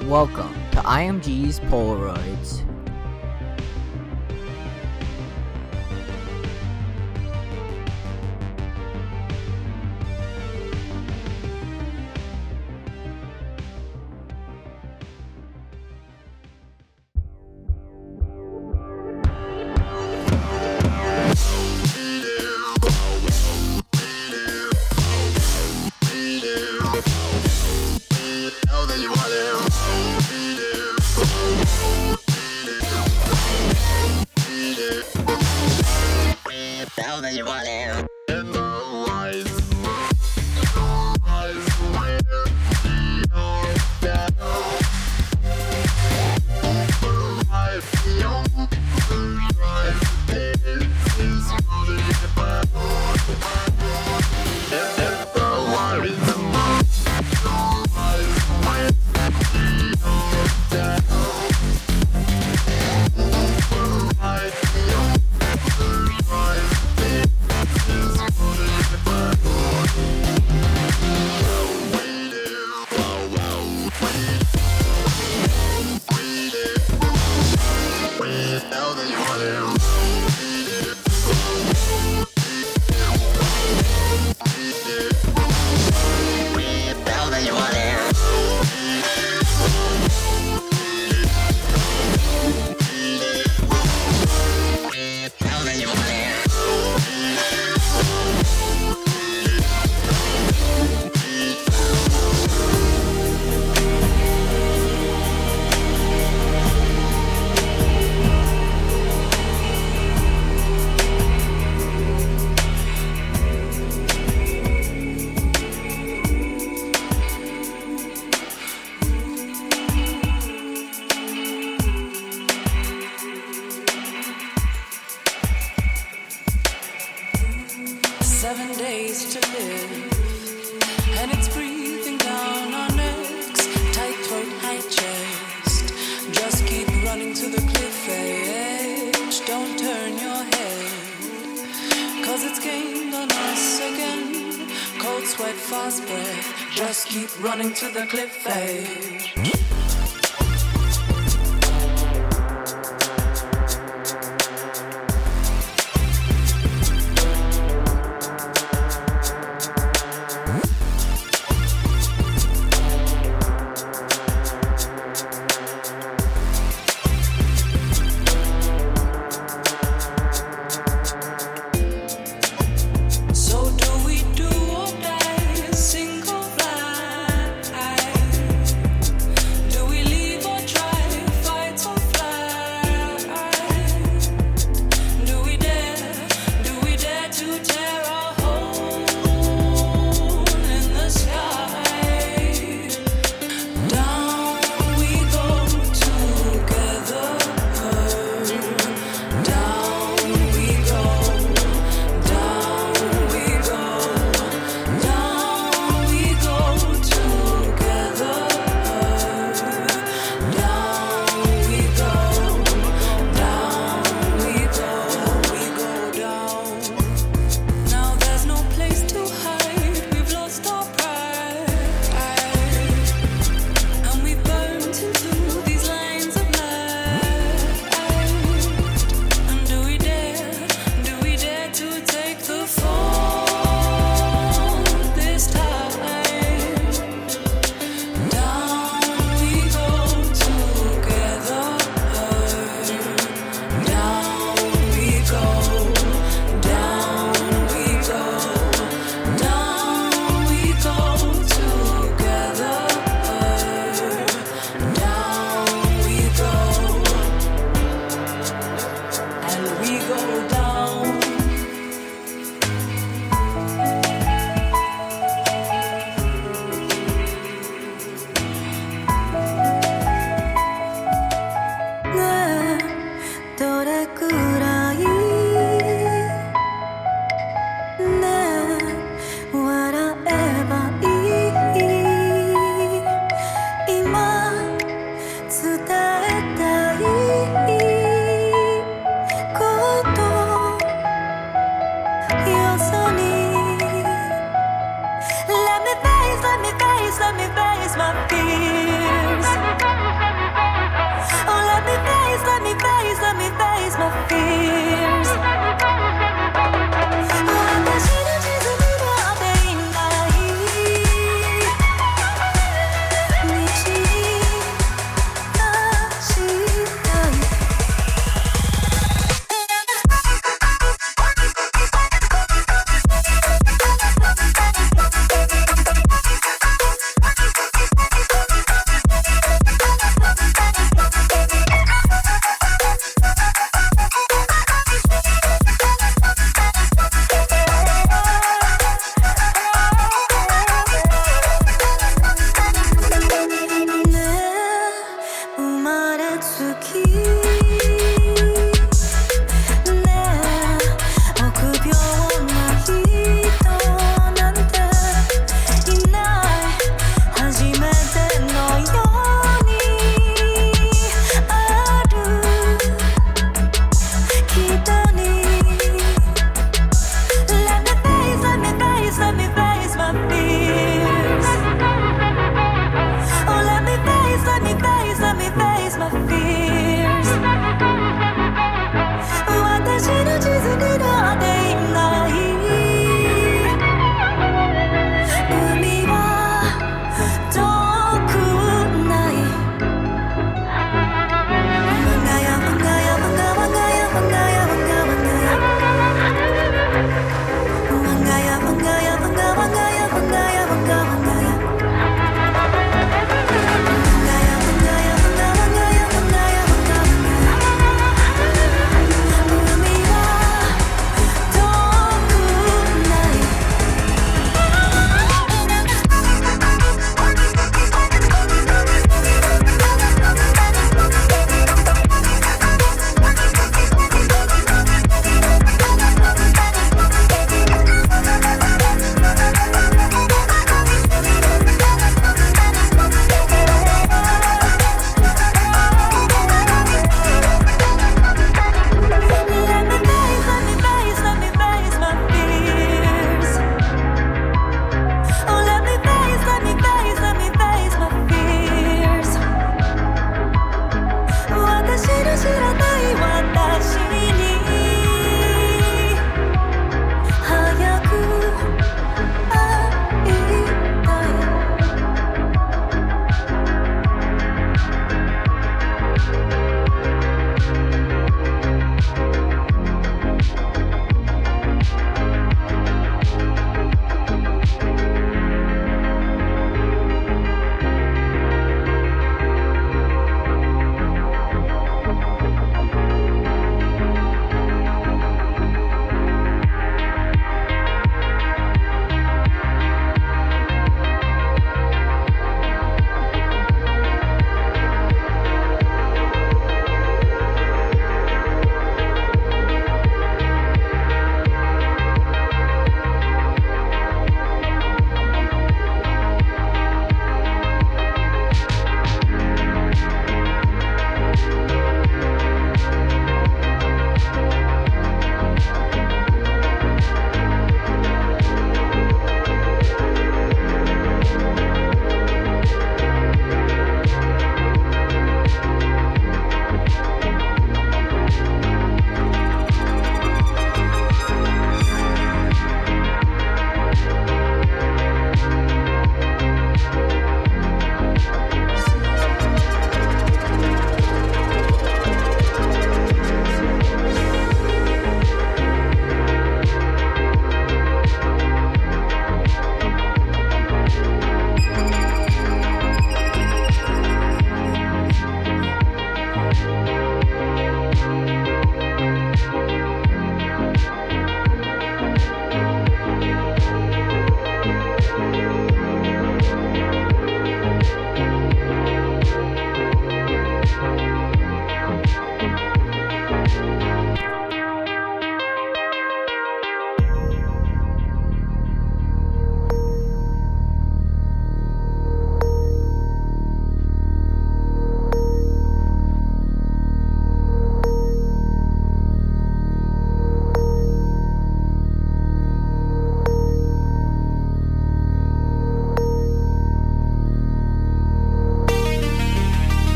Welcome to IMG's Polaroids.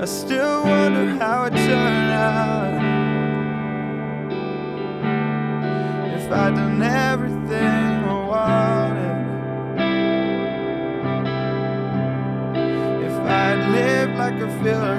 I still wonder how it turned out. If I'd done everything I wanted, if I'd lived like I feel.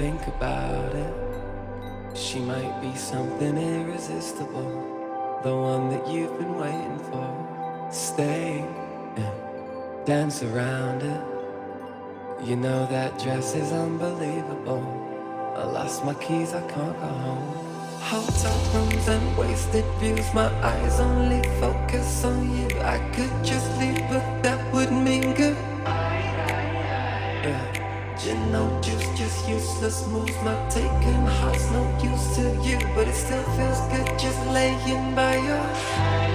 think about it, she might be something irresistible. The one that you've been waiting for. Stay and dance around it. You know that dress is unbelievable. I lost my keys, I can't go home. Hotel rooms and wasted views. My eyes only focus on you. I could just leave, but that would mean goodbye. useless moves, my taken heart's no use to you, but it still feels good just laying by your side.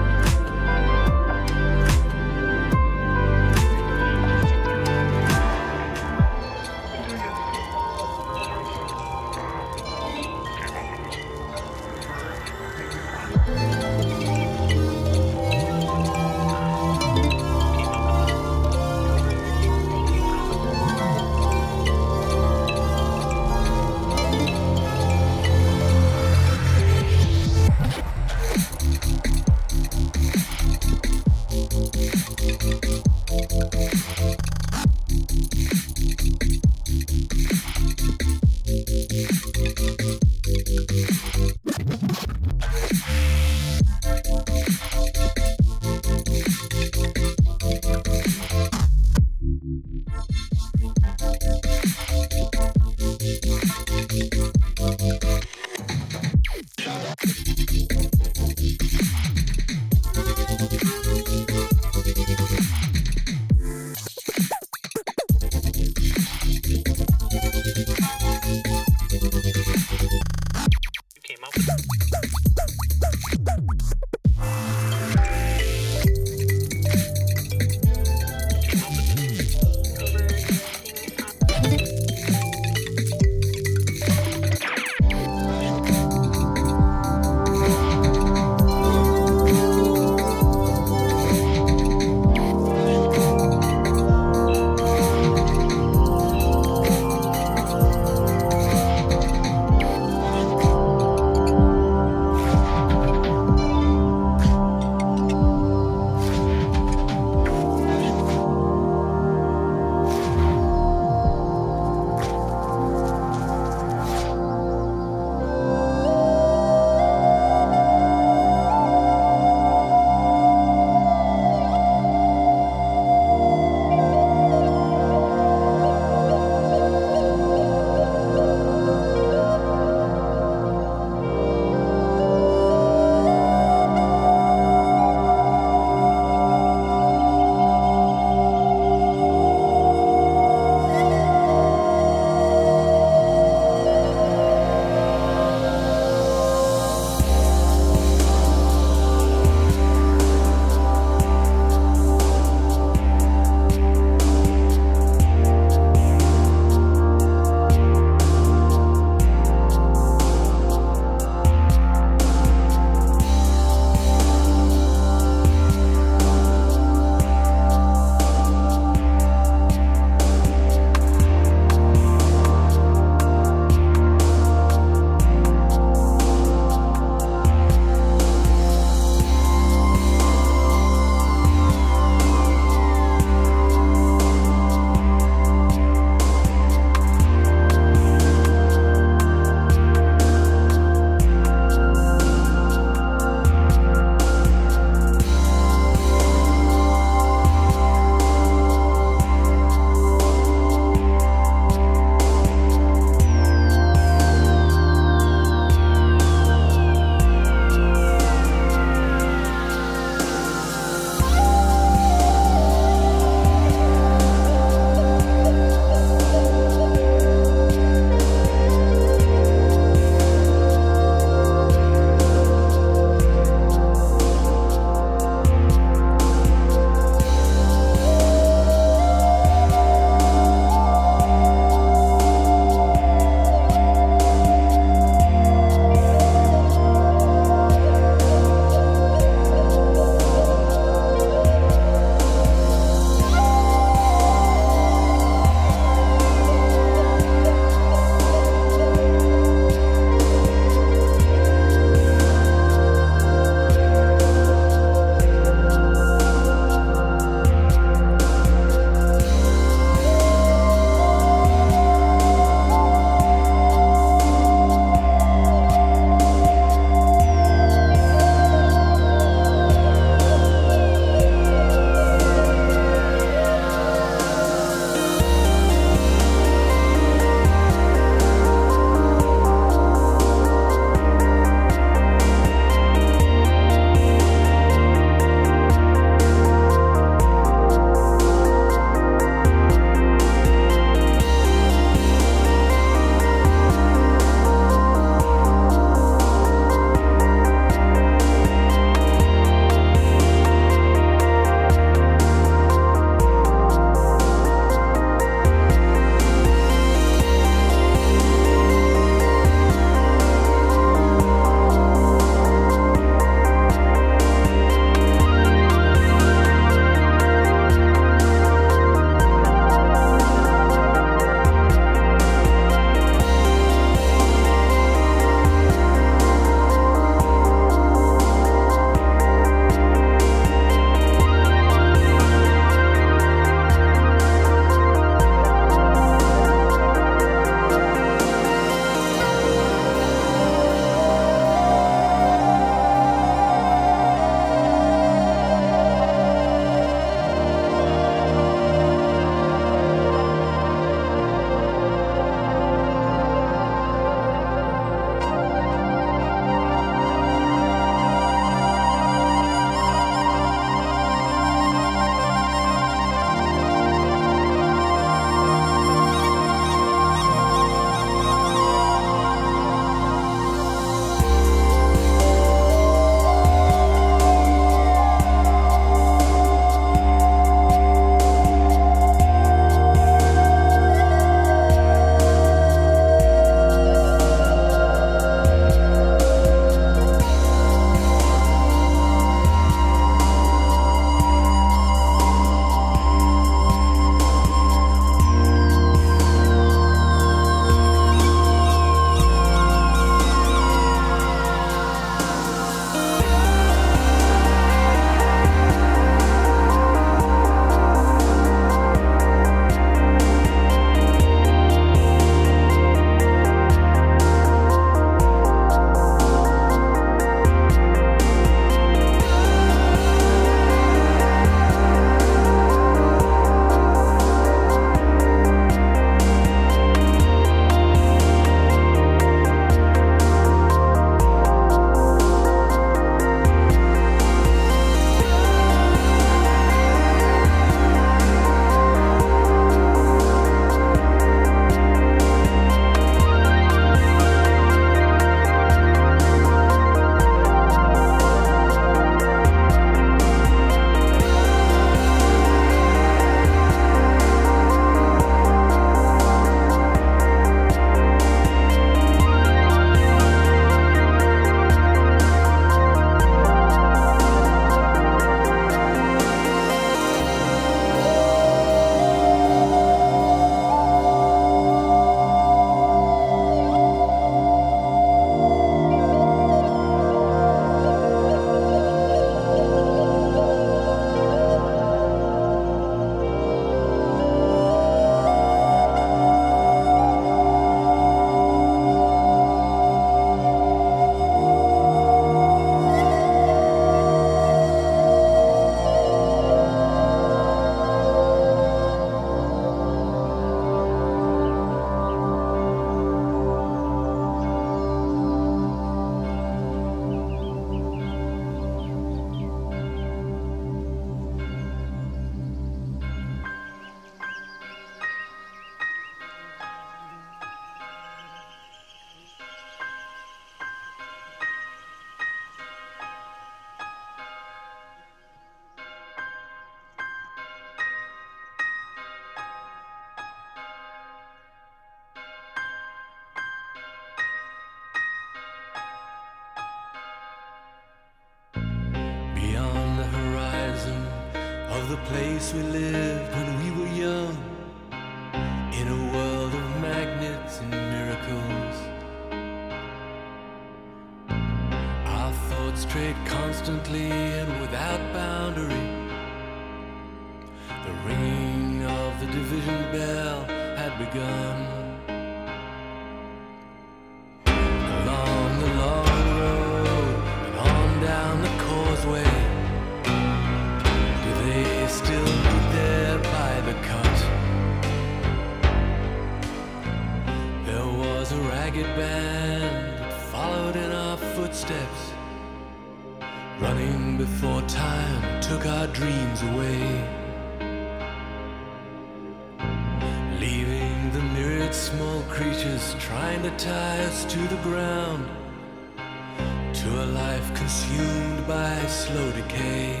consumed by slow decay.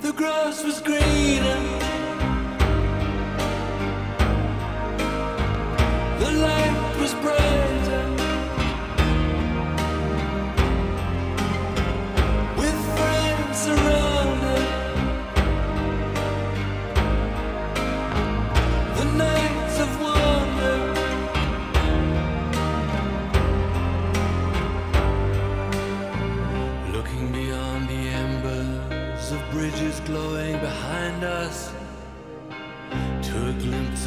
The grass was greener. The light was bright.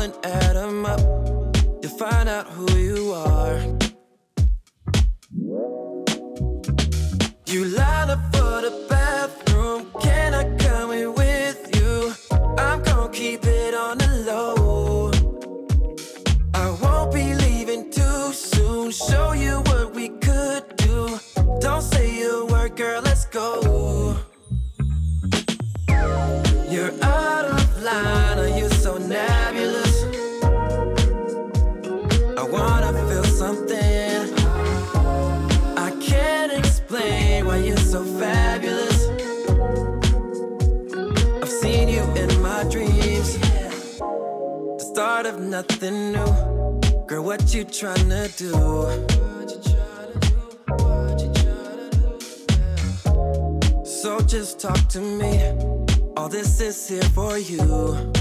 and add them up. You find out who you are. nothing new. Girl, what you tryna do? So just talk to me. All this is here for you.